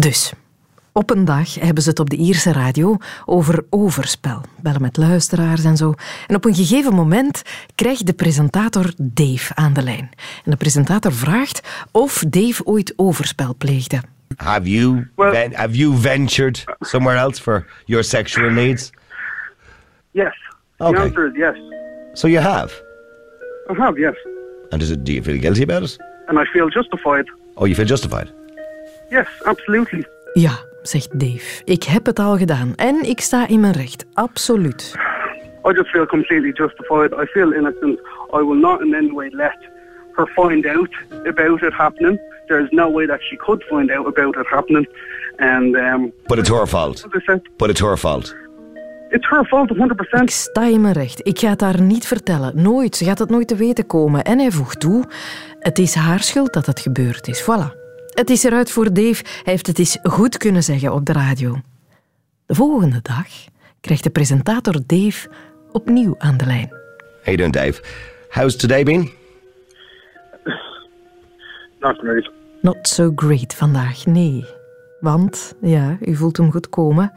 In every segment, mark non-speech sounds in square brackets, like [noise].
Dus, op een dag hebben ze het op de Ierse radio over overspel. Bellen met luisteraars en zo. En op een gegeven moment krijgt de presentator Dave aan de lijn. En de presentator vraagt of Dave ooit overspel pleegde. Have you Well- have you ventured somewhere else for your sexual needs? Yes. Okay. The answer is yes. So you have. I have, yes. And is it, do you feel guilty about it? And I feel justified. Oh, you feel justified? Yes, absolutely. Ja, zegt Dave. Ik heb het al gedaan en ik sta in mijn recht. Absoluut. I just feel completely justified. I feel innocent. I will not in any way let her find out about it happening. There is no way that she could find out about it happening. And um, But it's her fault. But it's her fault. it's her fault 100%. Ik sta in mijn recht. Ik ga het haar niet vertellen. Nooit. Ze gaat het nooit te weten komen. En hij voegt toe: het is haar schuld dat het gebeurd is. Voilà. Het is eruit voor Dave. Hij heeft het eens goed kunnen zeggen op de radio. De volgende dag krijgt de presentator Dave opnieuw aan de lijn. You doing, Dave? How's today been? Not great. Not so great vandaag, nee. Want, ja, u voelt hem goed komen.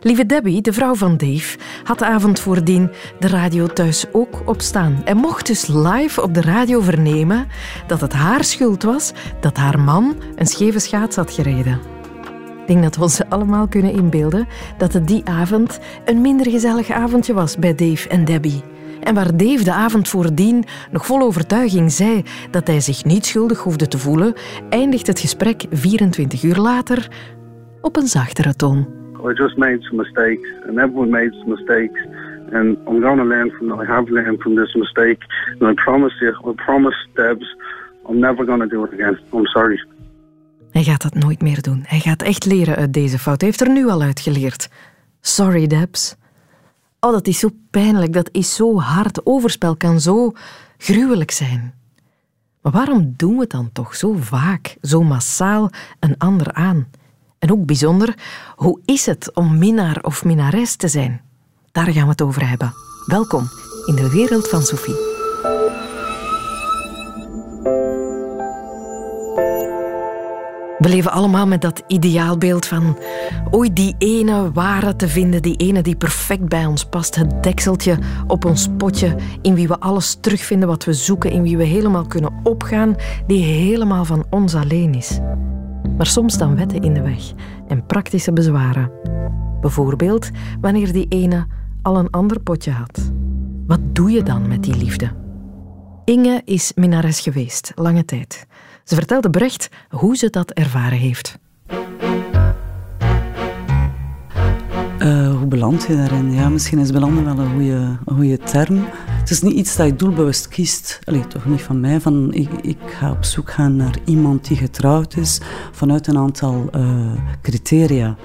Lieve Debbie, de vrouw van Dave, had de avond voordien de radio thuis ook op staan. En mocht dus live op de radio vernemen dat het haar schuld was dat haar man een scheve schaats had gereden. Ik denk dat we ons allemaal kunnen inbeelden dat het die avond een minder gezellig avondje was bij Dave en Debbie. En waar Dave de avond voordien nog vol overtuiging zei dat hij zich niet schuldig hoefde te voelen, eindigt het gesprek 24 uur later op een zachtere toon. I just made some mistakes, and everyone made some mistakes. And I'm going to learn from. I have learned from this mistake, and I promise you, I promise Debs, I'm never going to do it again. I'm sorry. Hij gaat dat nooit meer doen. Hij gaat echt leren uit deze fout. Hij heeft er nu al uit geleerd. Sorry, Debs. Oh, dat is zo pijnlijk. Dat is zo hard. Overspel kan zo gruwelijk zijn. Maar waarom doen we het dan toch zo vaak, zo massaal een ander aan? En ook bijzonder, hoe is het om minnaar of minnares te zijn? Daar gaan we het over hebben. Welkom in de wereld van Sophie. We leven allemaal met dat ideaalbeeld van ooit die ene ware te vinden, die ene die perfect bij ons past, het dekseltje op ons potje, in wie we alles terugvinden wat we zoeken, in wie we helemaal kunnen opgaan, die helemaal van ons alleen is. Maar soms staan wetten in de weg en praktische bezwaren. Bijvoorbeeld wanneer die ene al een ander potje had. Wat doe je dan met die liefde? Inge is minnares geweest, lange tijd. Ze vertelde Brecht hoe ze dat ervaren heeft. Eh, hoe beland je daarin? Ja, misschien is belanden wel een goede, een goede term. Het is niet iets dat je doelbewust kiest. Allee, toch niet van mij. Van, ik, ik ga op zoek gaan naar iemand die getrouwd is vanuit een aantal eh, criteria.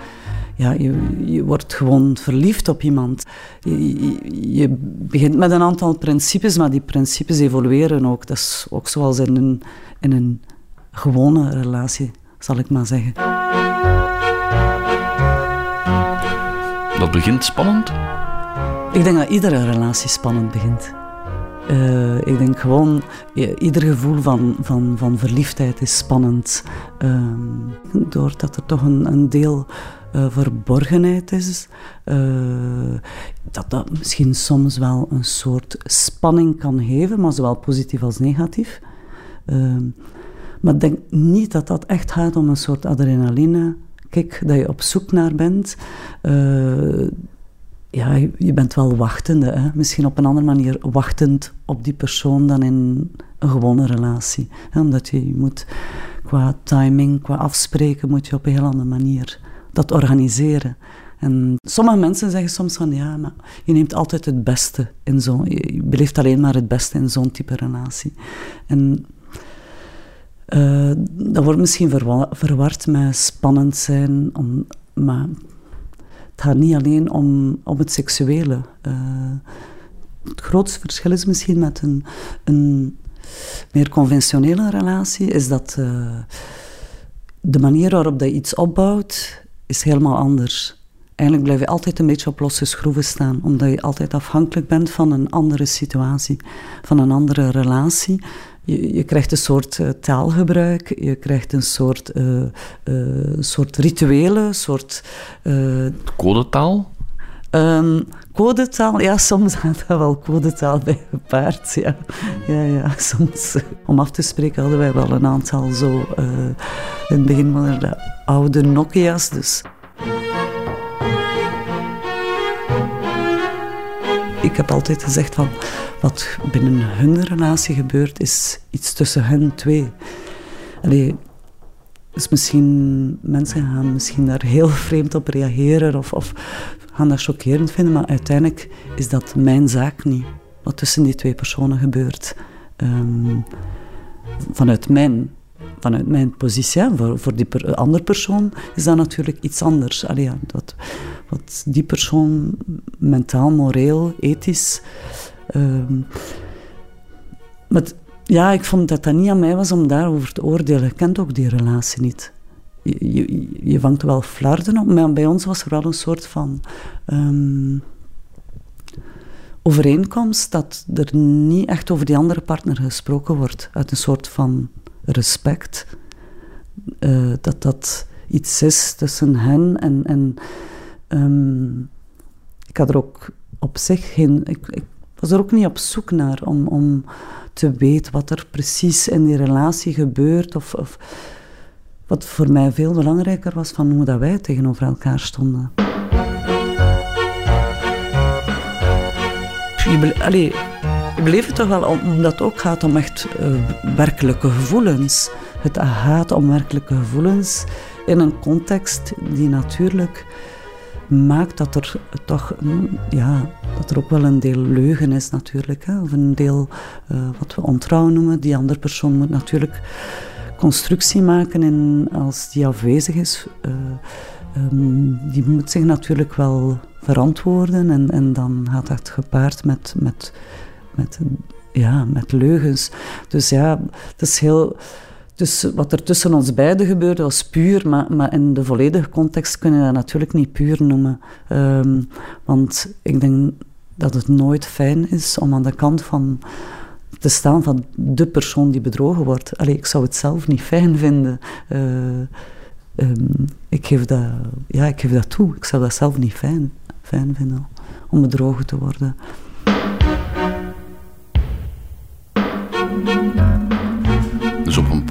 Ja, je, je wordt gewoon verliefd op iemand. Je, je- je begint met een aantal principes, maar die principes evolueren ook. Dat is ook zoals in een, in een gewone relatie, zal ik maar zeggen. Dat begint spannend. Ik denk dat iedere relatie spannend begint. Eh, ik denk gewoon, ieder gevoel van, van, van verliefdheid is spannend. Ehm, doordat er toch een, een deel eh, verborgenheid is. eh, dat dat misschien soms wel een soort spanning kan geven, maar zowel positief als negatief. Maar denk niet dat dat echt gaat om een soort adrenaline. Kijk, dat je op zoek naar bent. Eh, ja, je, bent wel wachtende. Hè? Misschien op een andere manier wachtend op die persoon dan in een gewone relatie. Omdat je, moet qua timing, qua afspreken, moet je op een heel andere manier dat organiseren. En sommige mensen zeggen soms van ja, maar je neemt altijd het beste in zo'n... Je beleeft alleen maar het beste in zo'n type relatie. En eh, dat wordt misschien verwa- verward met spannend zijn, om, maar het gaat niet alleen om, om het seksuele. Eh, het grootste verschil is misschien met een, een meer conventionele relatie, is dat eh, de manier waarop dat je iets opbouwt, is helemaal anders. Eigenlijk blijf je altijd een beetje op losse schroeven staan, omdat je altijd afhankelijk bent van een andere situatie, van een andere relatie. Je, je krijgt een soort uh, taalgebruik, je krijgt een soort, uh, soort rituelen, soort... Codetaal? Um, codetaal, ja, soms [laughs] gaat er wel codetaal bij gepaard. Ja. Ja, ja, soms. Om af te spreken hadden wij wel een aantal zo. in het begin van de oude Nokia's, dus ik heb altijd gezegd van wat binnen hun relatie gebeurt, is iets tussen hen twee. Allee, dus misschien, mensen gaan misschien daar heel [laughs] vreemd op reageren of, of gaan dat chockerend vinden, maar uiteindelijk is dat mijn zaak niet, wat tussen die twee personen gebeurt. Ehm, vanuit mijn vanuit mijn positie. Voor, voor die andere persoon is dat natuurlijk iets anders. Allee, dat, wat die persoon mentaal, moreel, ethisch. Uh, maar ja, ik vond dat dat niet aan mij was om daarover te oordelen. Ik kent ook die relatie niet. Je, je, je vangt wel flarden op, maar bij ons was er wel een soort van um, overeenkomst dat er niet echt over die andere partner gesproken wordt. Uit een soort van respect. Uh, dat dat iets is tussen hen en. en um, ik had er ook op zich geen. Ik, ik, was er ook niet op zoek naar om, om te weten wat er precies in die relatie gebeurt. Of, of wat voor mij veel belangrijker was van hoe dat wij tegenover elkaar stonden. Allee, ik het toch wel omdat het ook gaat om echt uh, werkelijke gevoelens. Het gaat om werkelijke gevoelens in een context die natuurlijk maakt dat er toch, ja, dat er ook wel een deel leugen is natuurlijk. Hè? Of een deel uh, wat we ontrouw noemen. Die andere persoon moet natuurlijk constructie maken en als die afwezig is, uh, um, die moet zich natuurlijk wel verantwoorden en, en dan gaat dat gepaard met, met met, ja, met leugens. Dus ja, het is heel... Dus wat er tussen ons beiden gebeurde was puur, maar, maar in de volledige context kunnen we dat natuurlijk niet puur noemen. Um, want ik denk dat het nooit fijn is om aan de kant van te staan van de persoon die bedrogen wordt. Allee, ik zou het zelf niet fijn vinden. Uh, um, ik, geef dat, ja, ik geef dat toe. Ik zou dat zelf niet fijn, fijn vinden om bedrogen te worden.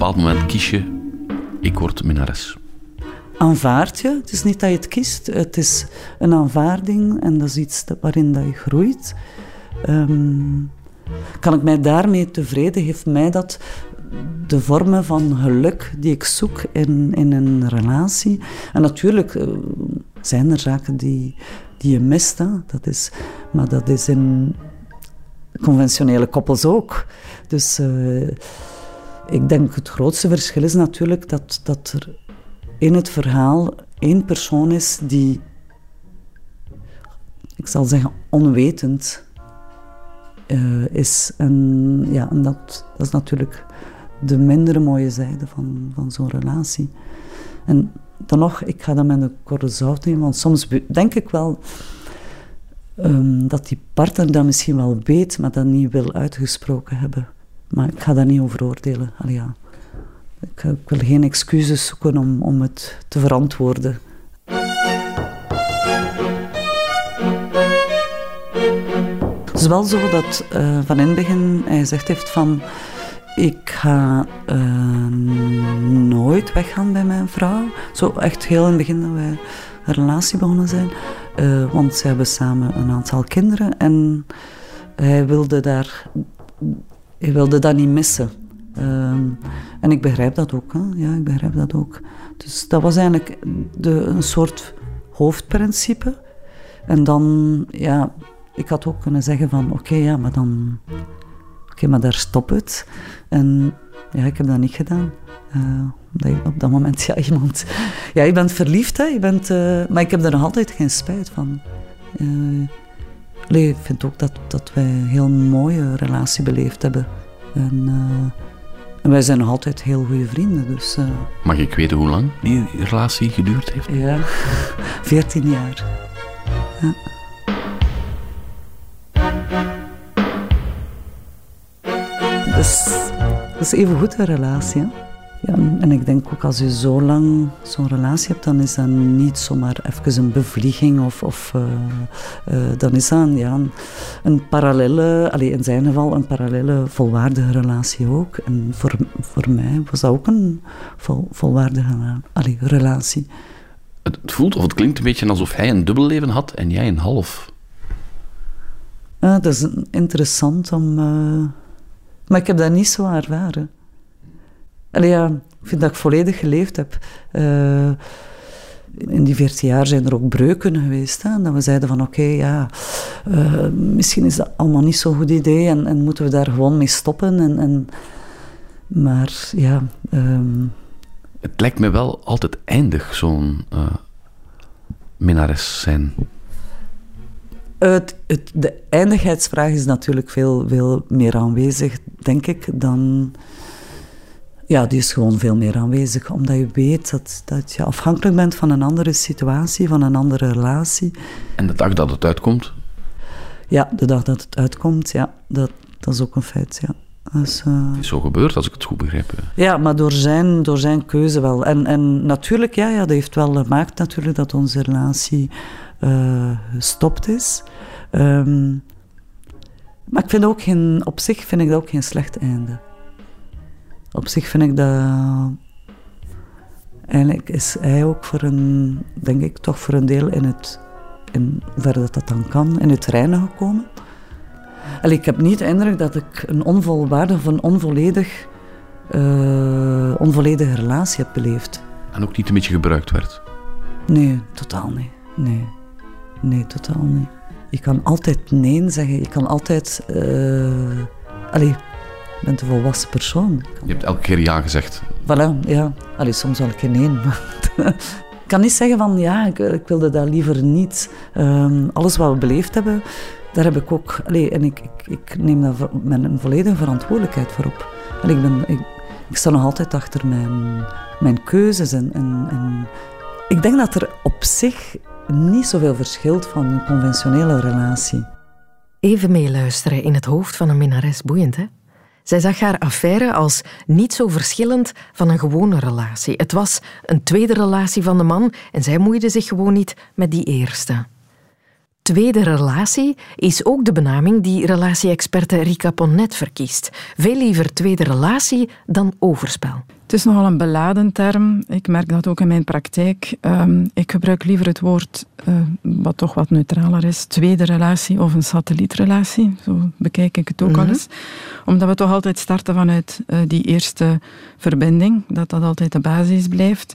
Bepaald moment kies je, ik word minnares. Aanvaard je. Het is niet dat je het kiest. Het is een aanvaarding en dat is iets waarin dat je groeit. Um, kan ik mij daarmee tevreden? Heeft mij dat de vormen van geluk die ik zoek in, in een relatie? En natuurlijk uh, zijn er zaken die, die je mist. Dat is, maar dat is in conventionele koppels ook. Dus... Uh, ik denk het grootste verschil is natuurlijk dat, dat er in het verhaal één persoon is die, ik zal zeggen, onwetend uh, is. En, ja, en dat, dat is natuurlijk de mindere mooie zijde van, van zo'n relatie. En dan nog, ik ga dat met een korte zout in, want soms denk ik wel um, dat die partner dat misschien wel weet, maar dat niet wil uitgesproken hebben. Maar ik ga daar niet over oordelen. Ja. ik, ik, wil geen excuses zoeken om, om het te verantwoorden. Het is wel zo dat uh, van in het begin hij gezegd heeft van ik ga uh, nooit weggaan bij mijn vrouw. Zo echt heel in het begin dat wij een relatie begonnen zijn. Want ze hebben samen een aantal kinderen en hij wilde daar ik wilde dat niet missen. Ehm, en ik begrijp dat ook. Ja, ik begrijp dat ook. Dus dat was eigenlijk de, een soort hoofdprincipe. En dan, ja, ik had ook kunnen zeggen van, oké, ja, maar dan... Oké, maar daar stop het. En ja, ik heb dat niet gedaan. Uh, op dat moment, ja, iemand... Ja, je bent verliefd, hè. Je bent, uh, maar ik heb er nog altijd geen spijt van. Uh, Nee, ik vind ook dat, dat wij een heel mooie relatie beleefd hebben. En, uh, en wij zijn nog altijd heel goede vrienden. Dus, uh, Mag ik weten hoe lang die relatie geduurd heeft? Ja, [laughs] 14 jaar. Ja. Dus Dat is even goed een relatie. Hè? Ja, en ik denk ook als je zo lang zo'n relatie hebt, dan is dat niet zomaar even een bevlieging of, of uh, uh, dan is dat ja, een parallele, allee, in zijn geval een parallele volwaardige relatie ook. En voor, voor mij was dat ook een vol, volwaardige allee, relatie. Het voelt of het klinkt een beetje alsof hij een dubbel leven had en jij een half. Ja, dat is interessant om. Uh, maar ik heb dat niet zo ervaren. Allee, ja, ik vind dat ik volledig geleefd heb. Uh, in die veertien jaar zijn er ook breuken geweest. Hè, dat we zeiden van oké, okay, ja, uh, misschien is dat allemaal niet zo'n goed idee en, en, moeten we daar gewoon mee stoppen. En, en maar ja... Um... Het lijkt me wel altijd eindig, zo'n uh, minnares zijn. Het, het, de eindigheidsvraag is natuurlijk veel, veel meer aanwezig, denk ik, dan ja, die is gewoon veel meer aanwezig, omdat je weet dat, dat je afhankelijk bent van een andere situatie, van een andere relatie. En de dag dat het uitkomt? Ja, de dag dat het uitkomt, ja, dat, dat is ook een feit, ja. Dus, uh... Het is zo gebeurd, als ik het goed begrijp. Ja, maar door zijn, door zijn keuze wel. En, en natuurlijk, ja, ja, dat heeft wel gemaakt natuurlijk dat onze relatie uh, gestopt is. Um, maar ik vind ook geen, op zich vind ik dat ook geen slecht einde op zich vind ik dat. Eigenlijk is hij ook voor een, denk ik, toch voor een deel in het, in ver dat dat dan kan, in het reinen gekomen. Allee, ik heb niet de indruk dat ik een onvolwaardig of een onvolledig, uh, onvolledige relatie heb beleefd. En ook niet een beetje gebruikt werd? Nee, totaal niet. Nee, nee totaal niet. Je kan altijd nee zeggen, je kan altijd. Uh, allee, bent een volwassen persoon. Je hebt elke keer ja gezegd. Voilà, ja. Allee, soms wel een keer nee. [laughs] ik kan niet zeggen van ja, ik, ik wilde dat liever niet. Um, alles wat we beleefd hebben, daar heb ik ook... Allee, en ik, ik, ik neem daar mijn volledige verantwoordelijkheid voor op. Allee, ik, ben, ik, ik sta nog altijd achter mijn, mijn keuzes. En, en, en ik denk dat er op zich niet zoveel verschilt van een conventionele relatie. Even meeluisteren in het hoofd van een minnares. Boeiend, hè? Zij zag haar affaire als niet zo verschillend van een gewone relatie. Het was een tweede relatie van de man en zij moeide zich gewoon niet met die eerste. Tweede relatie is ook de benaming die relatie-experte Rika Ponnet verkiest. Veel liever tweede relatie dan overspel. Het is nogal een beladen term. Ik merk dat ook in mijn praktijk. Um, ik gebruik liever het woord, uh, wat toch wat neutraler is, tweede relatie of een satellietrelatie. Zo bekijk ik het ook mm al eens. Omdat we toch altijd starten vanuit uh, die eerste verbinding, dat dat altijd de basis blijft.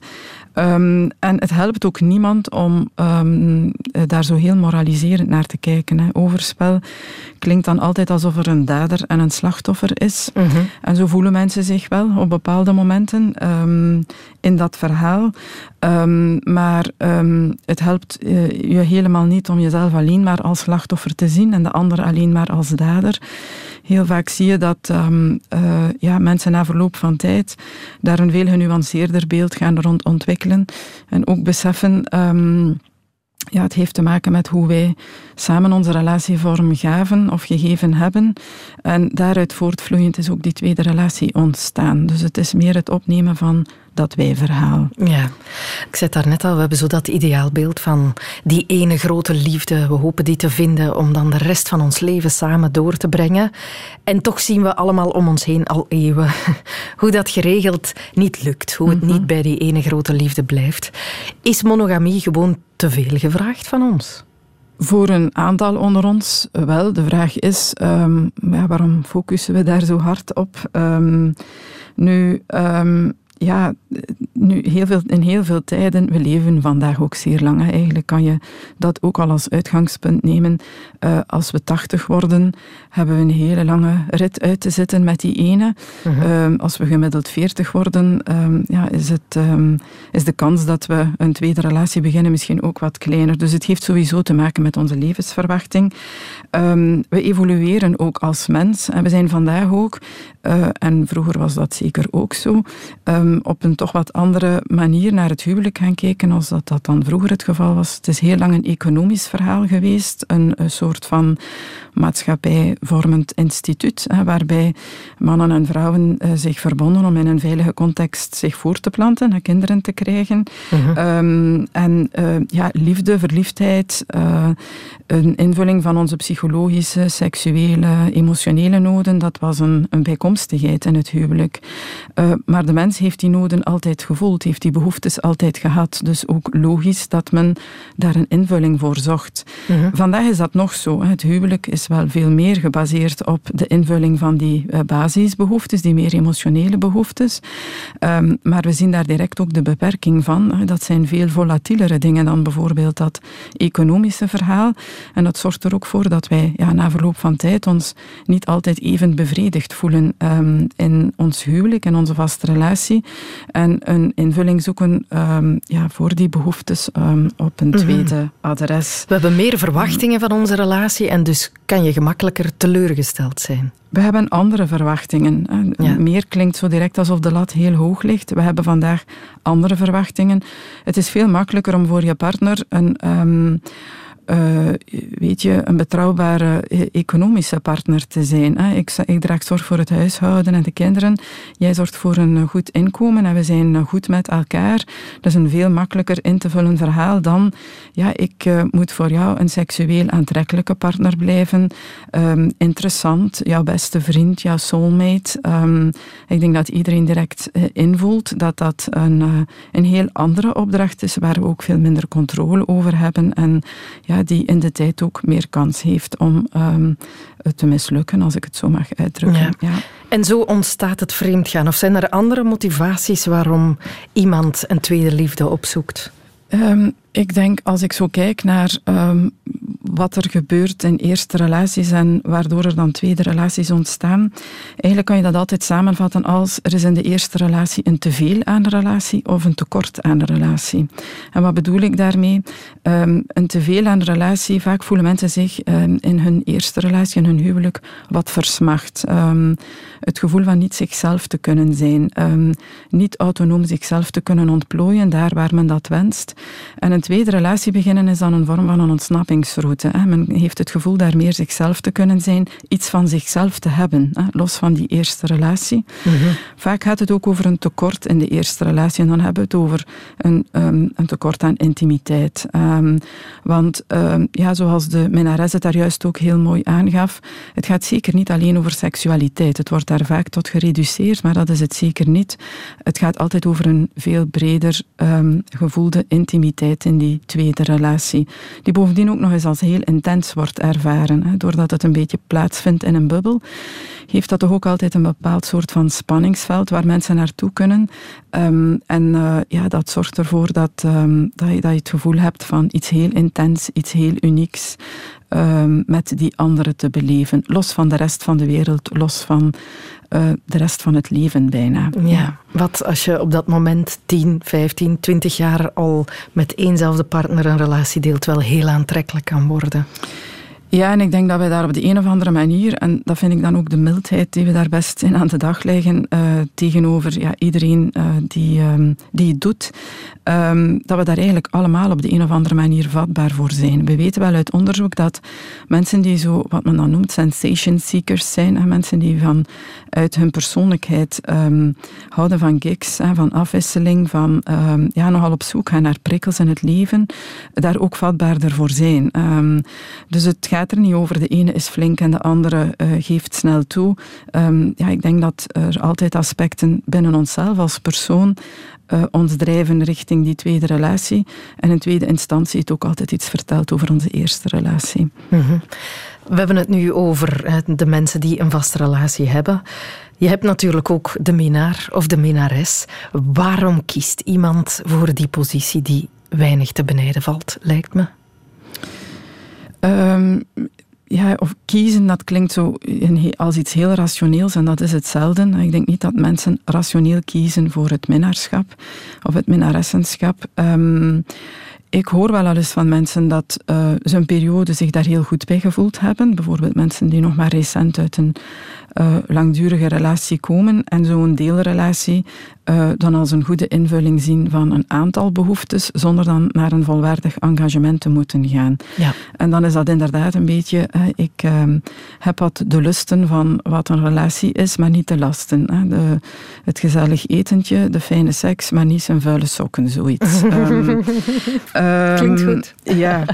Um, en het helpt ook niemand om um, daar zo heel moraliserend naar te kijken. Hè. Overspel klinkt dan altijd alsof er een dader en een slachtoffer is. -hmm. En zo voelen mensen zich wel op bepaalde momenten um, in dat verhaal. maar het helpt uh, je helemaal niet om jezelf alleen maar als slachtoffer te zien en de ander alleen maar als dader. Heel vaak zie je dat uh, ja, mensen na verloop van tijd daar een veel genuanceerder beeld gaan rond ontwikkelen. En ook beseffen. Ja, het heeft te maken met hoe wij samen onze relatie vorm gaven of gegeven hebben. En daaruit voortvloeiend is ook die tweede relatie ontstaan. Dus het is meer het opnemen van dat wij-verhaal. Ja, ik zei daar net al, we hebben zo dat ideaalbeeld van die ene grote liefde. We hopen die te vinden om dan de rest van ons leven samen door te brengen. En toch zien we allemaal om ons heen al eeuwen [laughs] hoe dat geregeld niet lukt. Hoe het mm -hmm. niet bij die ene grote liefde blijft. Is monogamie gewoon te veel gevraagd van ons? Voor een aantal onder ons wel. De vraag is, um, ja, waarom focussen we daar zo hard op? Um, nu... Um, ja, nu heel veel, in heel veel tijden, we leven vandaag ook zeer lang. Hè. Eigenlijk kan je dat ook al als uitgangspunt nemen. Uh, als we tachtig worden, hebben we een hele lange rit uit te zitten met die ene. Uh -huh. uh, als we gemiddeld veertig worden, um, ja, is, het, um, is de kans dat we een tweede relatie beginnen misschien ook wat kleiner. Dus het heeft sowieso te maken met onze levensverwachting. We evolueren ook als mens. En we zijn vandaag ook, eh, en vroeger was dat zeker ook zo, op een toch wat andere manier naar het huwelijk gaan kijken als dat, dat dan vroeger het geval was. Het is heel lang een economisch verhaal geweest, een, een soort van maatschappijvormend instituut, hè, waarbij mannen en vrouwen uh, zich verbonden om in een veilige context zich voor te planten en kinderen te krijgen. Mhm. Ehm, en uh, ja, liefde, verliefdheid, uh, een invulling van onze psychologische, seksuele, emotionele noden, dat was een, een bijkomstigheid in het huwelijk. maar de mens heeft die noden altijd gevoeld, heeft die behoeftes altijd gehad. Dus ook logisch dat men daar een invulling voor zocht. Mhm. Vandaag is dat nog zo. Het huwelijk is wel veel meer gebaseerd op de invulling van die uh, basisbehoeftes, die meer emotionele behoeftes. Um, maar we zien daar direct ook de beperking van. Dat zijn veel volatielere dingen dan bijvoorbeeld dat economische verhaal. En dat zorgt er ook voor dat wij ja, na verloop van tijd ons niet altijd even bevredigd voelen um, in ons huwelijk, in onze vaste relatie. En een invulling zoeken um, ja, voor die behoeftes op een mhm. tweede adres. We hebben meer verwachtingen van onze relatie en dus kan je gemakkelijker teleurgesteld zijn. We hebben andere verwachtingen. Meer klinkt zo direct alsof de lat heel hoog ligt. We hebben vandaag andere verwachtingen. Het is veel makkelijker om voor je partner een. Um, uh, weet je, een betrouwbare eh, economische partner te zijn. Ik, ik draag zorg voor het huishouden en de kinderen. Jij zorgt voor een goed inkomen en we zijn goed met elkaar. Dat is een veel makkelijker in te vullen verhaal dan, ja, ik uh, moet voor jou een seksueel aantrekkelijke partner blijven. Um, interessant, jouw beste vriend, jouw soulmate. Um, ik denk dat iedereen direct invoelt dat dat een, een heel andere opdracht is waar we ook veel minder controle over hebben. En ja, die in de tijd ook meer kans heeft om um, te mislukken, als ik het zo mag uitdrukken. Ja. En zo ontstaat het vreemdgaan. Of zijn er andere motivaties waarom iemand een tweede liefde opzoekt? Um, ik denk, als ik zo kijk naar um, wat er gebeurt in eerste relaties en waardoor er dan tweede relaties ontstaan, eigenlijk kan je dat altijd samenvatten als er is in de eerste relatie een teveel aan de relatie of een tekort aan de relatie. En wat bedoel ik daarmee? Um, een teveel aan de relatie, vaak voelen mensen zich um, in hun eerste relatie, in hun huwelijk, wat versmacht. het gevoel van niet zichzelf te kunnen zijn, niet autonoom zichzelf te kunnen ontplooien daar waar men dat wenst. En een tweede relatie beginnen is dan een vorm van een ontsnappingsroute. Men heeft het gevoel daar meer zichzelf te kunnen zijn, iets van zichzelf te hebben, los van die eerste relatie. Mhm. Vaak gaat het ook over een tekort in de eerste relatie en dan hebben we het over een, um, een tekort aan intimiteit. Um, want um, ja, zoals de Menares het daar juist ook heel mooi aangaf, het gaat zeker niet alleen over seksualiteit. Het wordt daar vaak tot gereduceerd, maar dat is het zeker niet. Het gaat altijd over een veel breder gevoelde intimiteit in die tweede relatie. Die bovendien ook nog eens als heel intens wordt ervaren. Doordat het een beetje plaatsvindt in een bubbel, heeft dat toch ook altijd een bepaald soort van spanningsveld waar mensen naartoe kunnen. Um, en uh, ja, dat zorgt ervoor dat, um, dat, je, dat je het gevoel hebt van iets heel intens, iets heel unieks. Um, met die anderen te beleven. Los van de rest van de wereld, los van uh, de rest van het leven bijna. Ja. Wat als je op dat moment 10, 15, 20 jaar al met éénzelfde partner een relatie deelt, wel heel aantrekkelijk kan worden? Ja, en ik denk dat wij daar op de een of andere manier, en dat vind ik dan ook de mildheid die we daar best in aan de dag leggen, uh, tegenover ja, iedereen uh, die, um, die het doet, um, dat we daar eigenlijk allemaal op de een of andere manier vatbaar voor zijn. We weten wel uit onderzoek dat mensen die zo, wat men dan noemt, sensation seekers zijn, en mensen die van uit hun persoonlijkheid um, houden van gigs, van afwisseling, van ja, nogal op zoek gaan naar prikkels in het leven, daar ook vatbaarder voor zijn. dus het gaat er niet over. De ene is flink en de andere uh, geeft snel toe. Um, ja, ik denk dat er altijd aspecten binnen onszelf als persoon uh, ons drijven richting die tweede relatie. En in tweede instantie het ook altijd iets vertelt over onze eerste relatie. -hmm. We hebben het nu over de mensen die een vaste relatie hebben. Je hebt natuurlijk ook de minnaar of de minnares. Waarom kiest iemand voor die positie die weinig te benijden valt, lijkt me? Um, ja, of kiezen, dat klinkt zo als iets heel rationeels en dat is het zelden. Ik denk niet dat mensen rationeel kiezen voor het minnaarschap of het minnaressenschap. Um, ik hoor wel al eens van mensen dat uh, ze een periode zich daar heel goed bij gevoeld hebben. Bijvoorbeeld mensen die nog maar recent uit een uh, langdurige relatie komen en zo'n deelrelatie uh, dan als een goede invulling zien van een aantal behoeftes, zonder dan naar een volwaardig engagement te moeten gaan. Ja. En dan is dat inderdaad een beetje, ik uh, heb wat de lusten van wat een relatie is, maar niet de lasten. Hè. De, het gezellig etentje, de fijne seks, maar niet zijn vuile sokken, zoiets. um, [laughs] [laughs] Klinkt goed. [laughs] Ja,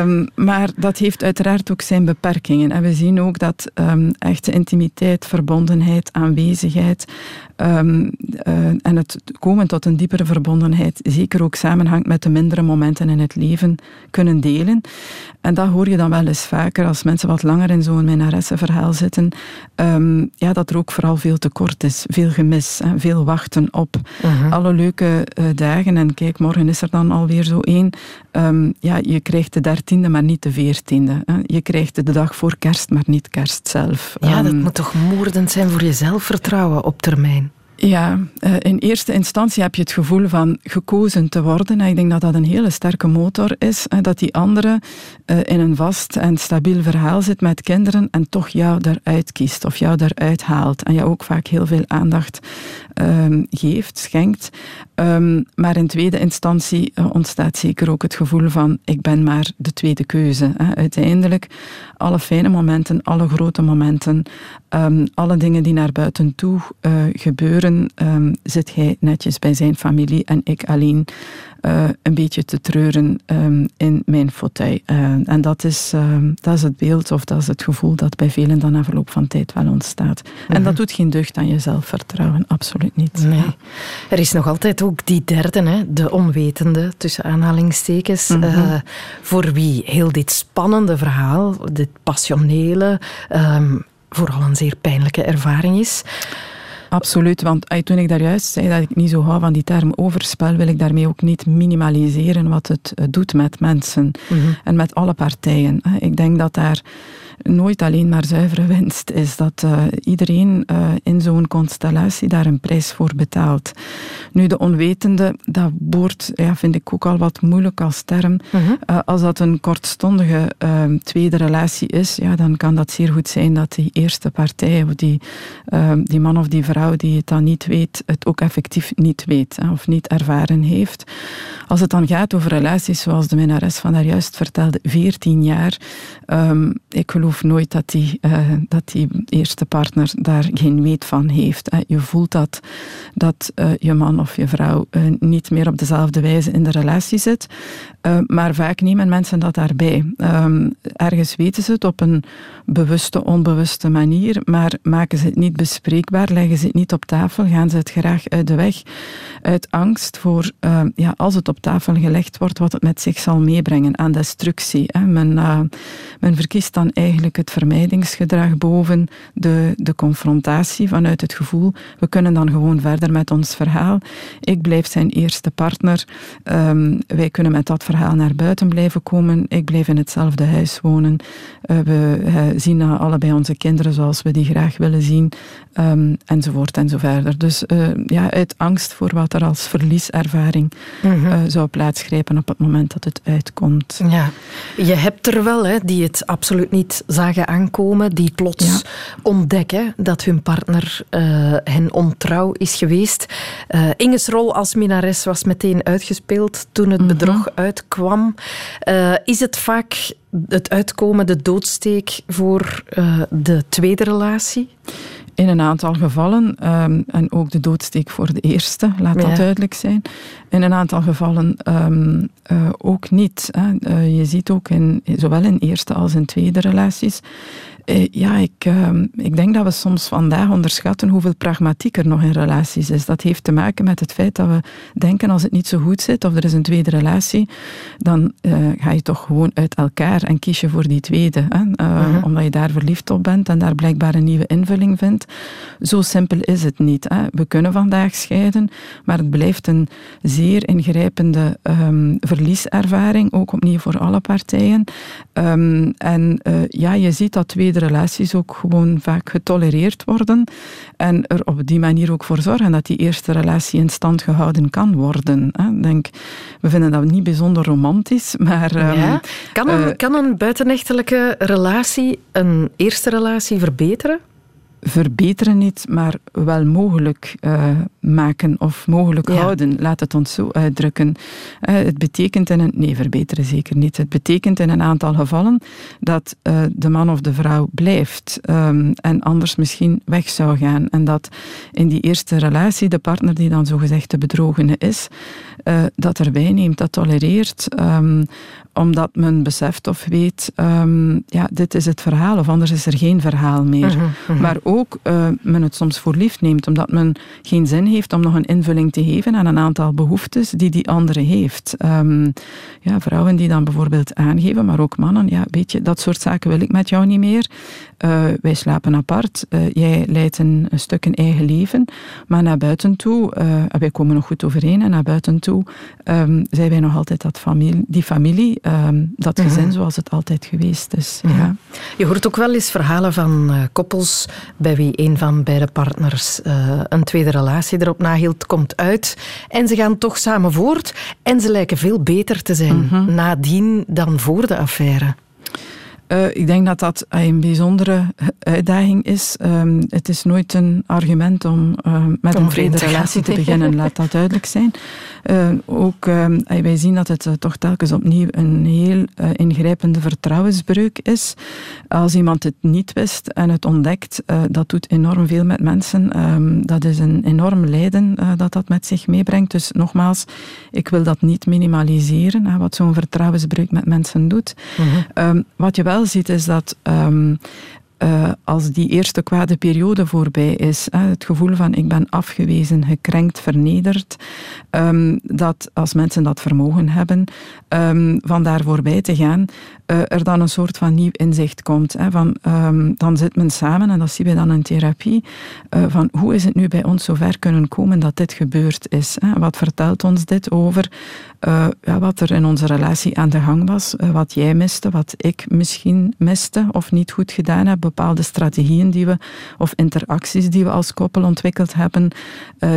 um, maar dat heeft uiteraard ook zijn beperkingen. En we zien ook dat um, echte intimiteit, verbondenheid, aanwezigheid, uh, en het komen tot een diepere verbondenheid zeker ook samenhangt met de mindere momenten in het leven kunnen delen. En dat hoor je dan wel eens vaker als mensen wat langer in zo'n minnaressenverhaal zitten. Ja, dat er ook vooral veel tekort is, veel gemis, hè, veel wachten op uh-huh. alle leuke uh, dagen. En kijk, morgen is er dan alweer zo één. Um, ja, je krijgt de dertiende, maar niet de veertiende. Hè. Je krijgt de dag voor kerst, maar niet kerst zelf. Ja, dat moet toch moordend zijn voor je zelfvertrouwen op termijn? Ja, eh, in eerste instantie heb je het gevoel van gekozen te worden. Ik denk dat dat een hele sterke motor is. Dat die andere eh, in een vast en stabiel verhaal zit met kinderen en toch jou eruit kiest of jou eruit haalt. En je ook vaak heel veel aandacht um, geeft, schenkt. Um, maar in tweede instantie uh, ontstaat zeker ook het gevoel van ik ben maar de tweede keuze. Hè. Uiteindelijk, alle fijne momenten, alle grote momenten, um, alle dingen die naar buiten toe uh, gebeuren, zit hij netjes bij zijn familie en ik alleen uh, een beetje te treuren in mijn fauteuil. Uh, en dat is, dat is het beeld of dat is het gevoel dat bij velen dan na verloop van tijd wel ontstaat. Mm -hmm. En dat mhm. doet geen deugd aan je zelfvertrouwen, absoluut niet. Nee. Er is nog altijd ook die derde, hè, de onwetende, tussen aanhalingstekens, mm -hmm. voor wie heel dit spannende verhaal, dit passionele, um, vooral een zeer pijnlijke ervaring is. Absoluut, want toen ik daar juist zei dat ik niet zo hou van die term overspel, wil ik daarmee ook niet minimaliseren wat het doet met mensen mm -hmm. en met alle partijen. Ik denk dat daar nooit alleen maar zuivere [laughs] winst is. Dat uh, iedereen uh, in zo'n constellatie daar een prijs voor betaalt. Nu, de onwetende, dat woord ja, vind ik ook al wat moeilijk als term. -huh. uh, als dat een kortstondige ehm, tweede relatie is, ja, dan kan dat zeer goed zijn dat die eerste partij, of die, ehm, die man of die vrouw die het dan niet weet, het ook effectief niet weet hè, of niet ervaren heeft. Als het dan gaat over relaties, zoals de minnares van daar juist vertelde, 14 jaar, um, ik geloof geloof nooit dat die, uh, dat die eerste partner daar geen weet van heeft. Je voelt dat, dat uh, je man of je vrouw uh, niet meer op dezelfde wijze in de relatie zit. maar vaak nemen mensen dat daarbij. Um, ergens weten ze het op een bewuste, onbewuste manier, maar maken ze het niet bespreekbaar, leggen ze het niet op tafel, gaan ze het graag uit de weg. Uit angst voor, ja, als het op tafel gelegd wordt, wat het met zich zal meebrengen aan destructie. Hè. Men, men verkiest dan eigenlijk eigenlijk het vermijdingsgedrag boven de, de confrontatie vanuit het gevoel, we kunnen dan gewoon verder met ons verhaal. Ik blijf zijn eerste partner. Um, wij kunnen met dat verhaal naar buiten blijven komen. Ik blijf in hetzelfde huis wonen. Uh, we uh, zien allebei onze kinderen zoals we die graag willen zien. Um, enzovoort en zo verder. Dus uh, ja, uit angst voor wat er als verlieservaring mm -hmm. zou plaatsgrijpen op het moment dat het uitkomt. Ja, je hebt er wel hè, die het absoluut niet zagen aankomen, die plots ja. ontdekken dat hun partner uh, hen ontrouw is geweest. Uh, Inge's rol als minares was meteen uitgespeeld toen het mm -hmm. bedrog uitkwam. Uh, is het vaak het uitkomen de doodsteek voor de tweede relatie? In een aantal gevallen, um, en ook de doodsteek voor de eerste, laat dat duidelijk zijn. In een aantal gevallen um, uh, ook niet. Hè. Uh, je ziet ook in, zowel in eerste als in tweede relaties Eh, ja, ik, ehm, ik denk dat we soms vandaag onderschatten hoeveel pragmatiek er nog in relaties is. Dat heeft te maken met het feit dat we denken als het niet zo goed zit of er is een tweede relatie, dan uh, ga je toch gewoon uit elkaar en kies je voor die tweede. Hè? Uh -huh. Omdat je daar verliefd op bent en daar blijkbaar een nieuwe invulling vindt. Zo simpel is het niet. Hè? We kunnen vandaag scheiden, maar het blijft een zeer ingrijpende um, verlieservaring, ook opnieuw voor alle partijen. Um, en ja, je ziet dat tweede relaties ook gewoon vaak getolereerd worden. En er op die manier ook voor zorgen dat die eerste relatie in stand gehouden kan worden. Hè. Denk, we vinden dat niet bijzonder romantisch, maar... Ehm, kan, een, uh, kan een buitenechtelijke relatie een eerste relatie verbeteren? verbeteren niet, maar wel mogelijk uh, maken of mogelijk houden. Laat het ons zo uitdrukken. Uh, het betekent in een... Nee, verbeteren zeker niet. Het betekent in een aantal gevallen dat uh, de man of de vrouw blijft um, en anders misschien weg zou gaan. En dat in die eerste relatie de partner die dan zogezegd de bedrogene is, dat erbij neemt, dat tolereert, um, omdat men beseft of weet, um, ja, dit is het verhaal, of anders is er geen verhaal meer. Mm -hmm. Maar ook men het soms voor lief neemt, omdat men geen zin heeft om nog een invulling te geven aan een aantal behoeftes die die andere heeft. Um, ja, vrouwen die dan bijvoorbeeld aangeven, maar ook mannen, ja, weet je, dat soort zaken wil ik met jou niet meer. Uh, wij slapen apart, uh, jij leidt een, een, stuk een eigen leven, maar naar buiten toe, wij komen nog goed overeen, en naar buiten toe um, zijn wij nog altijd dat familie, die familie, um, dat gezin mm -hmm. zoals het altijd geweest is. Ja. Je hoort ook wel eens verhalen van uh, koppels bij wie een van beide partners uh, een tweede relatie erop nahield, komt uit en ze gaan toch samen voort en ze lijken veel beter te zijn mm -hmm. nadien dan voor de affaire. Uh, ik denk dat dat een bijzondere uitdaging is. Um, het is nooit een argument om uh, met om een vrede relatie te beginnen, laat dat duidelijk zijn. Uh, ook wij zien dat het toch telkens opnieuw een heel ingrijpende vertrouwensbreuk is. Als iemand het niet wist en het ontdekt, dat doet enorm veel met mensen. Um, dat is een enorm lijden dat dat met zich meebrengt. Dus nogmaals, ik wil dat niet minimaliseren, wat zo'n vertrouwensbreuk met mensen doet. Mm -hmm. um, wat je wel wel ziet, is dat um, uh, als die eerste kwade periode voorbij is, het gevoel van ik ben afgewezen, gekrenkt, vernederd, um, dat als mensen dat vermogen hebben, um, van daar voorbij te gaan, uh, er dan een soort van nieuw inzicht komt. Hè, van, dan zit men samen, en dat zien we dan in therapie, uh, van hoe is het nu bij ons zover kunnen komen dat dit gebeurd is? Hè? Wat vertelt ons dit over ja, wat er in onze relatie aan de gang was, wat jij miste, wat ik misschien miste of niet goed gedaan heb, bepaalde strategieën die we, of interacties die we als koppel ontwikkeld hebben,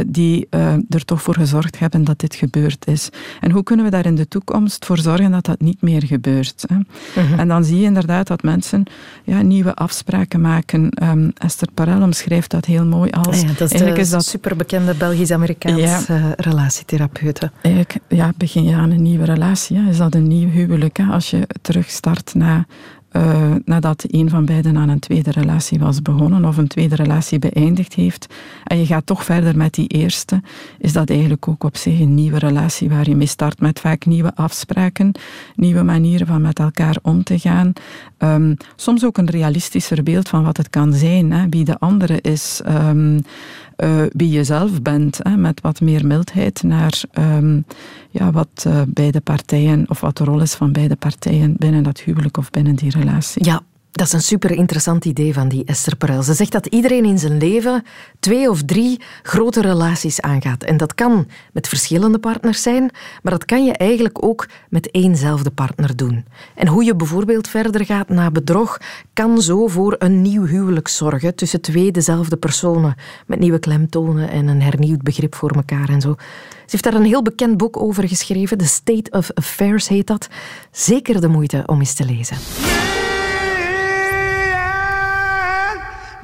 die er toch voor gezorgd hebben dat dit gebeurd is. En hoe kunnen we daar in de toekomst voor zorgen dat dat niet meer gebeurt? Hè? Uh-huh. En dan zie je inderdaad dat mensen ja, nieuwe afspraken maken. Um, Esther Parel omschrijft dat heel mooi als... Ah ja, dat is de is dat, superbekende Belgisch-Amerikaanse ja, relatietherapeute. Eigenlijk, ja, begin je aan een nieuwe relatie. Hè? Is dat een nieuw huwelijk? Hè? Als je terugstart na uh, nadat een van beiden aan een tweede relatie was begonnen of een tweede relatie beëindigd heeft en je gaat toch verder met die eerste, is dat eigenlijk ook op zich een nieuwe relatie waar je mee start met vaak nieuwe afspraken, nieuwe manieren van met elkaar om te gaan. Um, soms ook een realistischer beeld van wat het kan zijn, hè, wie de andere is. Um, uh, wie je zelf bent, hè, met wat meer mildheid naar um, ja, wat uh, beide partijen, of wat de rol is van beide partijen binnen dat huwelijk of binnen die relatie. Ja, dat is een super interessant idee van die Esther Perel. Ze zegt dat iedereen in zijn leven twee of drie grote relaties aangaat. En dat kan met verschillende partners zijn, maar dat kan je eigenlijk ook met éénzelfde partner doen. En hoe je bijvoorbeeld verder gaat na bedrog, kan zo voor een nieuw huwelijk zorgen tussen twee dezelfde personen, met nieuwe klemtonen en een hernieuwd begrip voor elkaar en zo. Ze heeft daar een heel bekend boek over geschreven, The State of Affairs heet dat. Zeker de moeite om eens te lezen.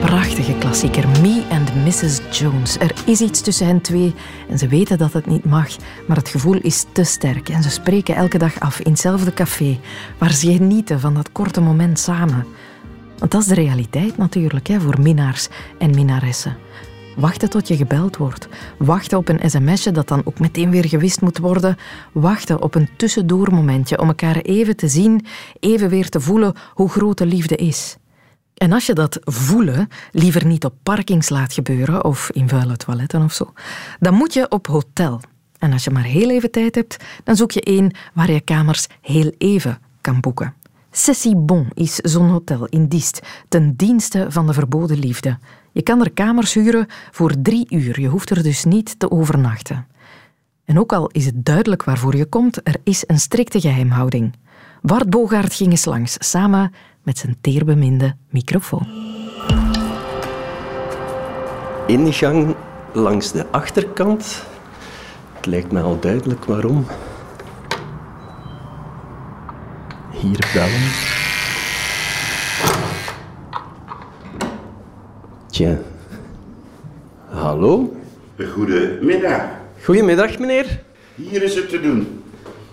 Prachtige klassieker, Me and Mrs. Jones. Er is iets tussen hen twee en ze weten dat het niet mag, maar het gevoel is te sterk. En ze spreken elke dag af in hetzelfde café, waar ze genieten van dat korte moment samen. Want dat is de realiteit natuurlijk hè, voor minnaars en minnaressen. Wachten tot je gebeld wordt. Wachten op een sms'je dat dan ook meteen weer gewist moet worden. Wachten op een tussendoormomentje om elkaar even te zien, even weer te voelen hoe groot de liefde is. En als je dat voelen liever niet op parkings laat gebeuren of in vuile toiletten of zo, dan moet je op hotel. En als je maar heel even tijd hebt, dan zoek je één waar je kamers heel even kan boeken. Cessie Bon is zo'n hotel in Diest, ten dienste van de verboden liefde. Je kan er kamers huren voor drie uur. Je hoeft er dus niet te overnachten. En ook al is het duidelijk waarvoor je komt, er is een strikte geheimhouding. Bart Bogaert ging eens langs, samen met zijn teerbeminde microfoon. Ingang langs de achterkant. Het lijkt me al duidelijk waarom. Hier bellen. Tja. Hallo? Goedemiddag. Goedemiddag, meneer. Hier is het te doen.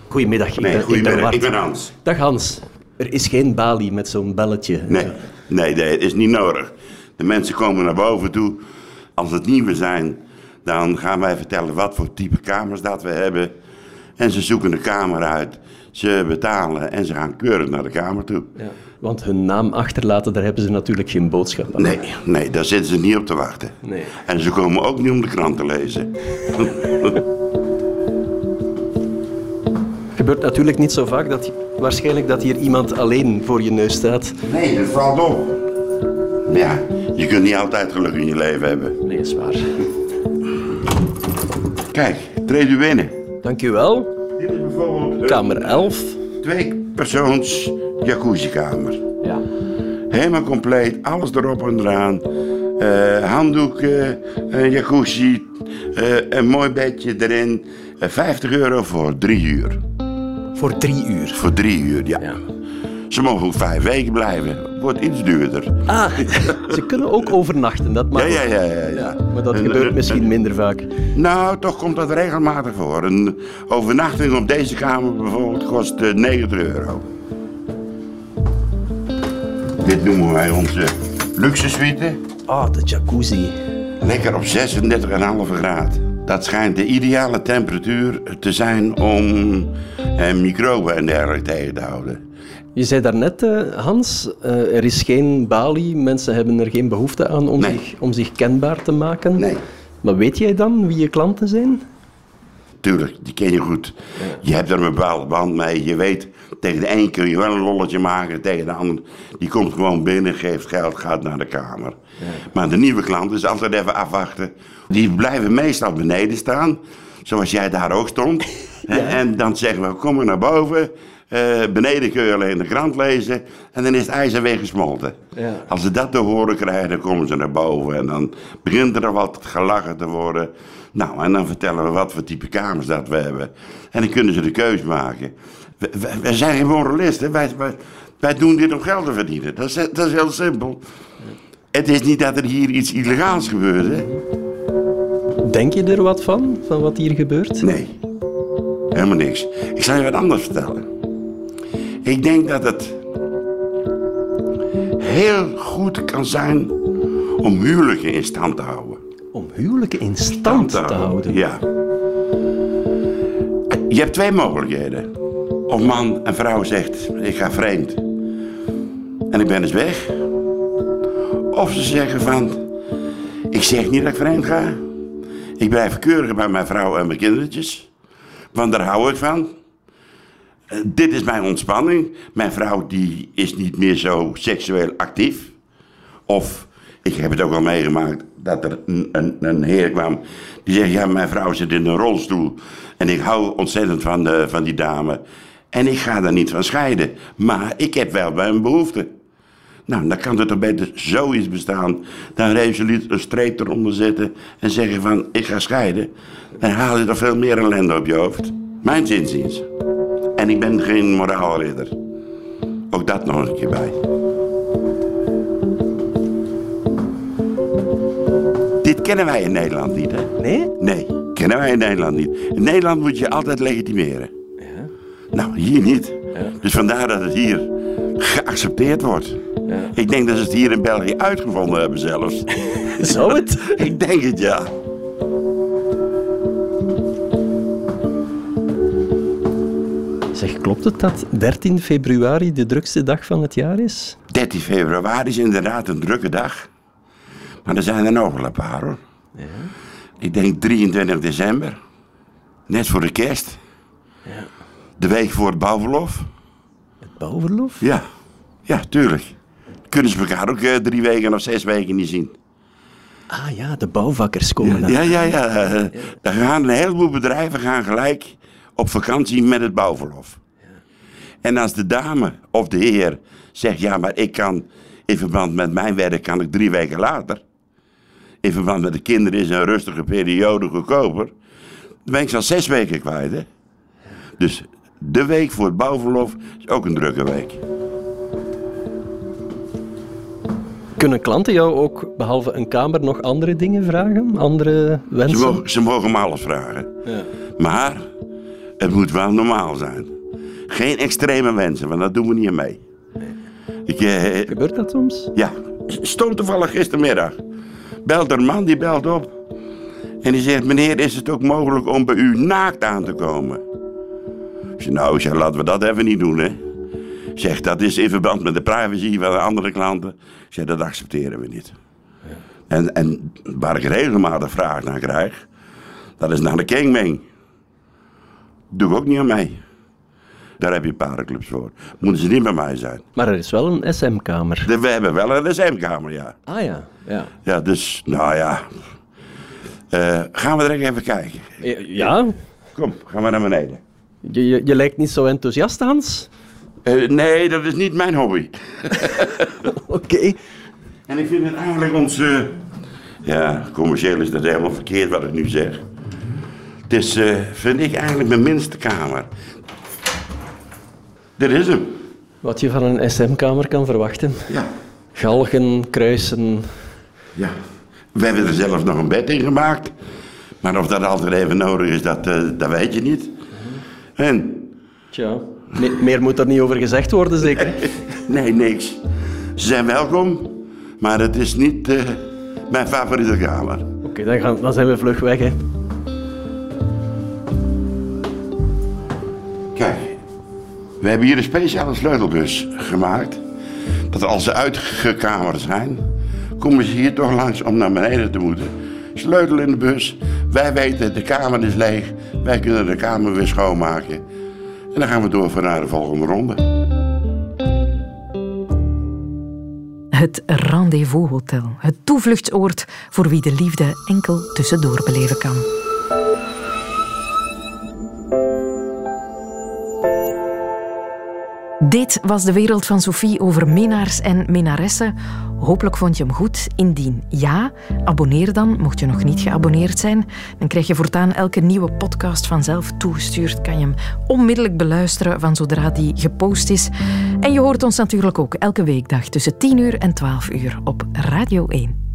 Goedemiddag, ik Nee, ben, ik ben goedemiddag. Ik ben Hans. Dag Hans. Er is geen balie met zo'n belletje. Nee, nee, dat is niet nodig. De mensen komen naar boven toe. Als het nieuwe zijn, dan gaan wij vertellen wat voor type kamers dat we hebben. En ze zoeken de kamer uit. Ze betalen en ze gaan keurig naar de kamer toe. Ja, want hun naam achterlaten, daar hebben ze natuurlijk geen boodschap aan. Nee, nee, daar zitten ze niet op te wachten. Nee. En ze komen ook niet om de krant te lezen. [laughs] gebeurt natuurlijk niet zo vaak dat waarschijnlijk dat hier iemand alleen voor je neus staat. Nee, dat valt op. Maar ja, je kunt niet altijd geluk in je leven hebben. Nee, is waar. Kijk, treed u binnen. Dank u wel. Dit is bijvoorbeeld Kamer 11. twee persoons jacuzzi-kamer. Ja. Helemaal compleet, alles erop en eraan. Eh, handdoeken, een jacuzzi, eh, een mooi bedje erin. Eh, 50 euro voor drie uur. Voor drie uur. Voor drie uur, ja. Ja. Ze mogen ook vijf weken blijven. Wordt iets duurder. Ah, [laughs] ze kunnen ook overnachten, dat mag. Ja, ja, ja, ja. ja. Maar dat gebeurt en- misschien minder vaak. Nou, toch komt dat regelmatig voor. Een overnachting op deze kamer bijvoorbeeld kost eh, 90 euro. Dit noemen wij onze luxe suite. Ah, de jacuzzi. Lekker op 36,5 graden. Dat schijnt de ideale temperatuur te zijn om eh, microben en dergelijke tegen te houden. Je zei daarnet, eh, Hans, eh, er is geen balie. Mensen hebben er geen behoefte aan om, Nee. zich, om zich kenbaar te maken. Nee. Maar weet jij dan wie je klanten zijn? Tuurlijk, die ken je goed. Je hebt er een bepaalde band mee. Je weet, tegen de een kun je wel een lolletje maken. Tegen de ander, die komt gewoon binnen, geeft geld, gaat naar de kamer. Maar de nieuwe klant is altijd even afwachten. Die blijven meestal beneden staan. Zoals jij daar ook stond. [laughs] En dan zeggen we, kom maar naar boven. Eh, beneden kun je alleen de krant lezen. En dan is het ijzer weer gesmolten. Ja. Als ze dat te horen krijgen, dan komen ze naar boven. En dan begint er wat gelachen te worden. Nou, en dan vertellen we wat voor type kamers dat we hebben. En dan kunnen ze de keus maken. We- zijn geen moralisten. Wij, wij, wij doen dit om geld te verdienen. Dat is, dat is heel simpel. Het is niet dat er hier iets illegaals gebeurt, hè? Denk je er wat van, van wat hier gebeurt? Nee, helemaal niks. Ik zal je wat anders vertellen. Ik denk dat het heel goed kan zijn om huwelijken in stand te houden. Om huwelijken in stand te houden. Ja. Je hebt twee mogelijkheden. Of man en vrouw zegt, ik ga vreemd. En ik ben eens weg. Of ze zeggen van, ik zeg niet dat ik vreemd ga. Ik blijf keurig bij mijn vrouw en mijn kindertjes. Want daar hou ik van. Eh, dit is mijn ontspanning. Mijn vrouw die is niet meer zo seksueel actief. Of, ik heb het ook al meegemaakt, dat er een, een, heer kwam. Die zegt, ja, mijn vrouw zit in een rolstoel. En ik hou ontzettend van, de, van die dame. En ik ga daar niet van scheiden. Maar ik heb wel mijn behoefte. Nou, dan kan er toch beter zoiets bestaan. Dan resoluut een streep eronder zetten en zeggen van, ik ga scheiden. Dan haal je toch veel meer ellende op je hoofd. Mijn zinziens. En ik ben geen moraalridder. Ook dat nog een keer bij. Dit kennen wij in Nederland niet, hè? Nee? Nee, kennen wij in Nederland niet. In Nederland moet je altijd legitimeren. Ja. Nou, hier niet. Ja. Dus vandaar dat het hier geaccepteerd wordt. Ik denk dat ze het hier in België uitgevonden hebben zelfs. [laughs] Zou het? [laughs] Ik denk het, ja. Zeg, klopt het dat 13 februari de drukste dag van het jaar is? 13 februari is inderdaad een drukke dag. Maar er zijn er nog wel een paar hoor. Ja. Ik denk 23 december. Net voor de kerst. Ja. De week voor het bouwverlof. Het bouwverlof? Ja, ja, tuurlijk. Kunnen ze elkaar ook eh, drie weken of zes weken niet zien. Ah ja, de bouwvakkers komen dan. Ja, ja, ja. eh, Dan gaan een heleboel bedrijven gaan gelijk op vakantie met het bouwverlof. En als de dame of de heer zegt, ja, maar ik kan in verband met mijn werk kan ik drie weken later. In verband met de kinderen is een rustige periode goedkoper. Dan ben ik zo'n zes weken kwijt, hè. Dus de week voor het bouwverlof is ook een drukke week. Kunnen klanten jou ook, behalve een kamer, nog andere dingen vragen? Andere Ze wensen? mogen, ze mogen me alles vragen. Ja. Maar het moet wel normaal zijn. Geen extreme wensen, want dat doen we niet mee. Ik, eh, Gebeurt dat soms? ja, stond toevallig gistermiddag. Belt er een man, die belt op. En die zegt, meneer, is het ook mogelijk om bij u naakt aan te komen? Ik nou, laten we dat even niet doen, hè. Zeg, dat is in verband met de privacy van de andere klanten. Ik zeg, dat accepteren we niet. En, en waar ik regelmatig vraag naar krijg, dat is naar de Kingming. Doe ik ook niet aan mee. Daar heb je parenclubs voor. Moeten ze niet bij mij zijn. Maar er is wel een SM-kamer. We hebben wel een SM-kamer, ja. Ah ja, ja. Ja, dus, nou ja. Eh, gaan we er even kijken. Ja, Kom, gaan we naar beneden. je, je, je lijkt niet zo enthousiast, Hans. Eh, nee, dat is niet mijn hobby. [laughs] Oké. En ik vind het eigenlijk ons... eh, ja, commercieel is dat helemaal verkeerd wat ik nu zeg. Het is, eh, vind ik eigenlijk mijn minste kamer. Dit is hem. Wat je van een SM-kamer kan verwachten. Ja. Galgen, kruisen. Ja. We hebben er zelfs nog een bed in gemaakt. Maar of dat altijd even nodig is, dat, dat weet je niet. En? Tja, me- meer moet er niet over gezegd worden, zeker? [laughs] Nee, niks. Ze zijn welkom, maar het is niet eh, mijn favoriete kamer. Oké, dan, gaan- dan zijn we vlug weg, hè. Kijk, we hebben hier een speciale sleutelbus gemaakt. Dat als ze uitgekamerd zijn, komen ze hier toch langs om naar beneden te moeten. Sleutel in de bus. Wij weten, de kamer is leeg. Wij kunnen de kamer weer schoonmaken. En dan gaan we door voor naar de volgende ronde. Het Rendezvous Hotel. Het toevluchtsoord voor wie de liefde enkel tussendoor beleven kan. Dit was de wereld van Sophie over minnaars en minnaressen. Hopelijk vond je hem goed. Indien ja, abonneer dan, mocht je nog niet geabonneerd zijn. Dan krijg je voortaan elke nieuwe podcast vanzelf toegestuurd. Kan je hem onmiddellijk beluisteren van zodra die gepost is. En je hoort ons natuurlijk ook elke weekdag tussen 10 uur en 12 uur op Radio 1.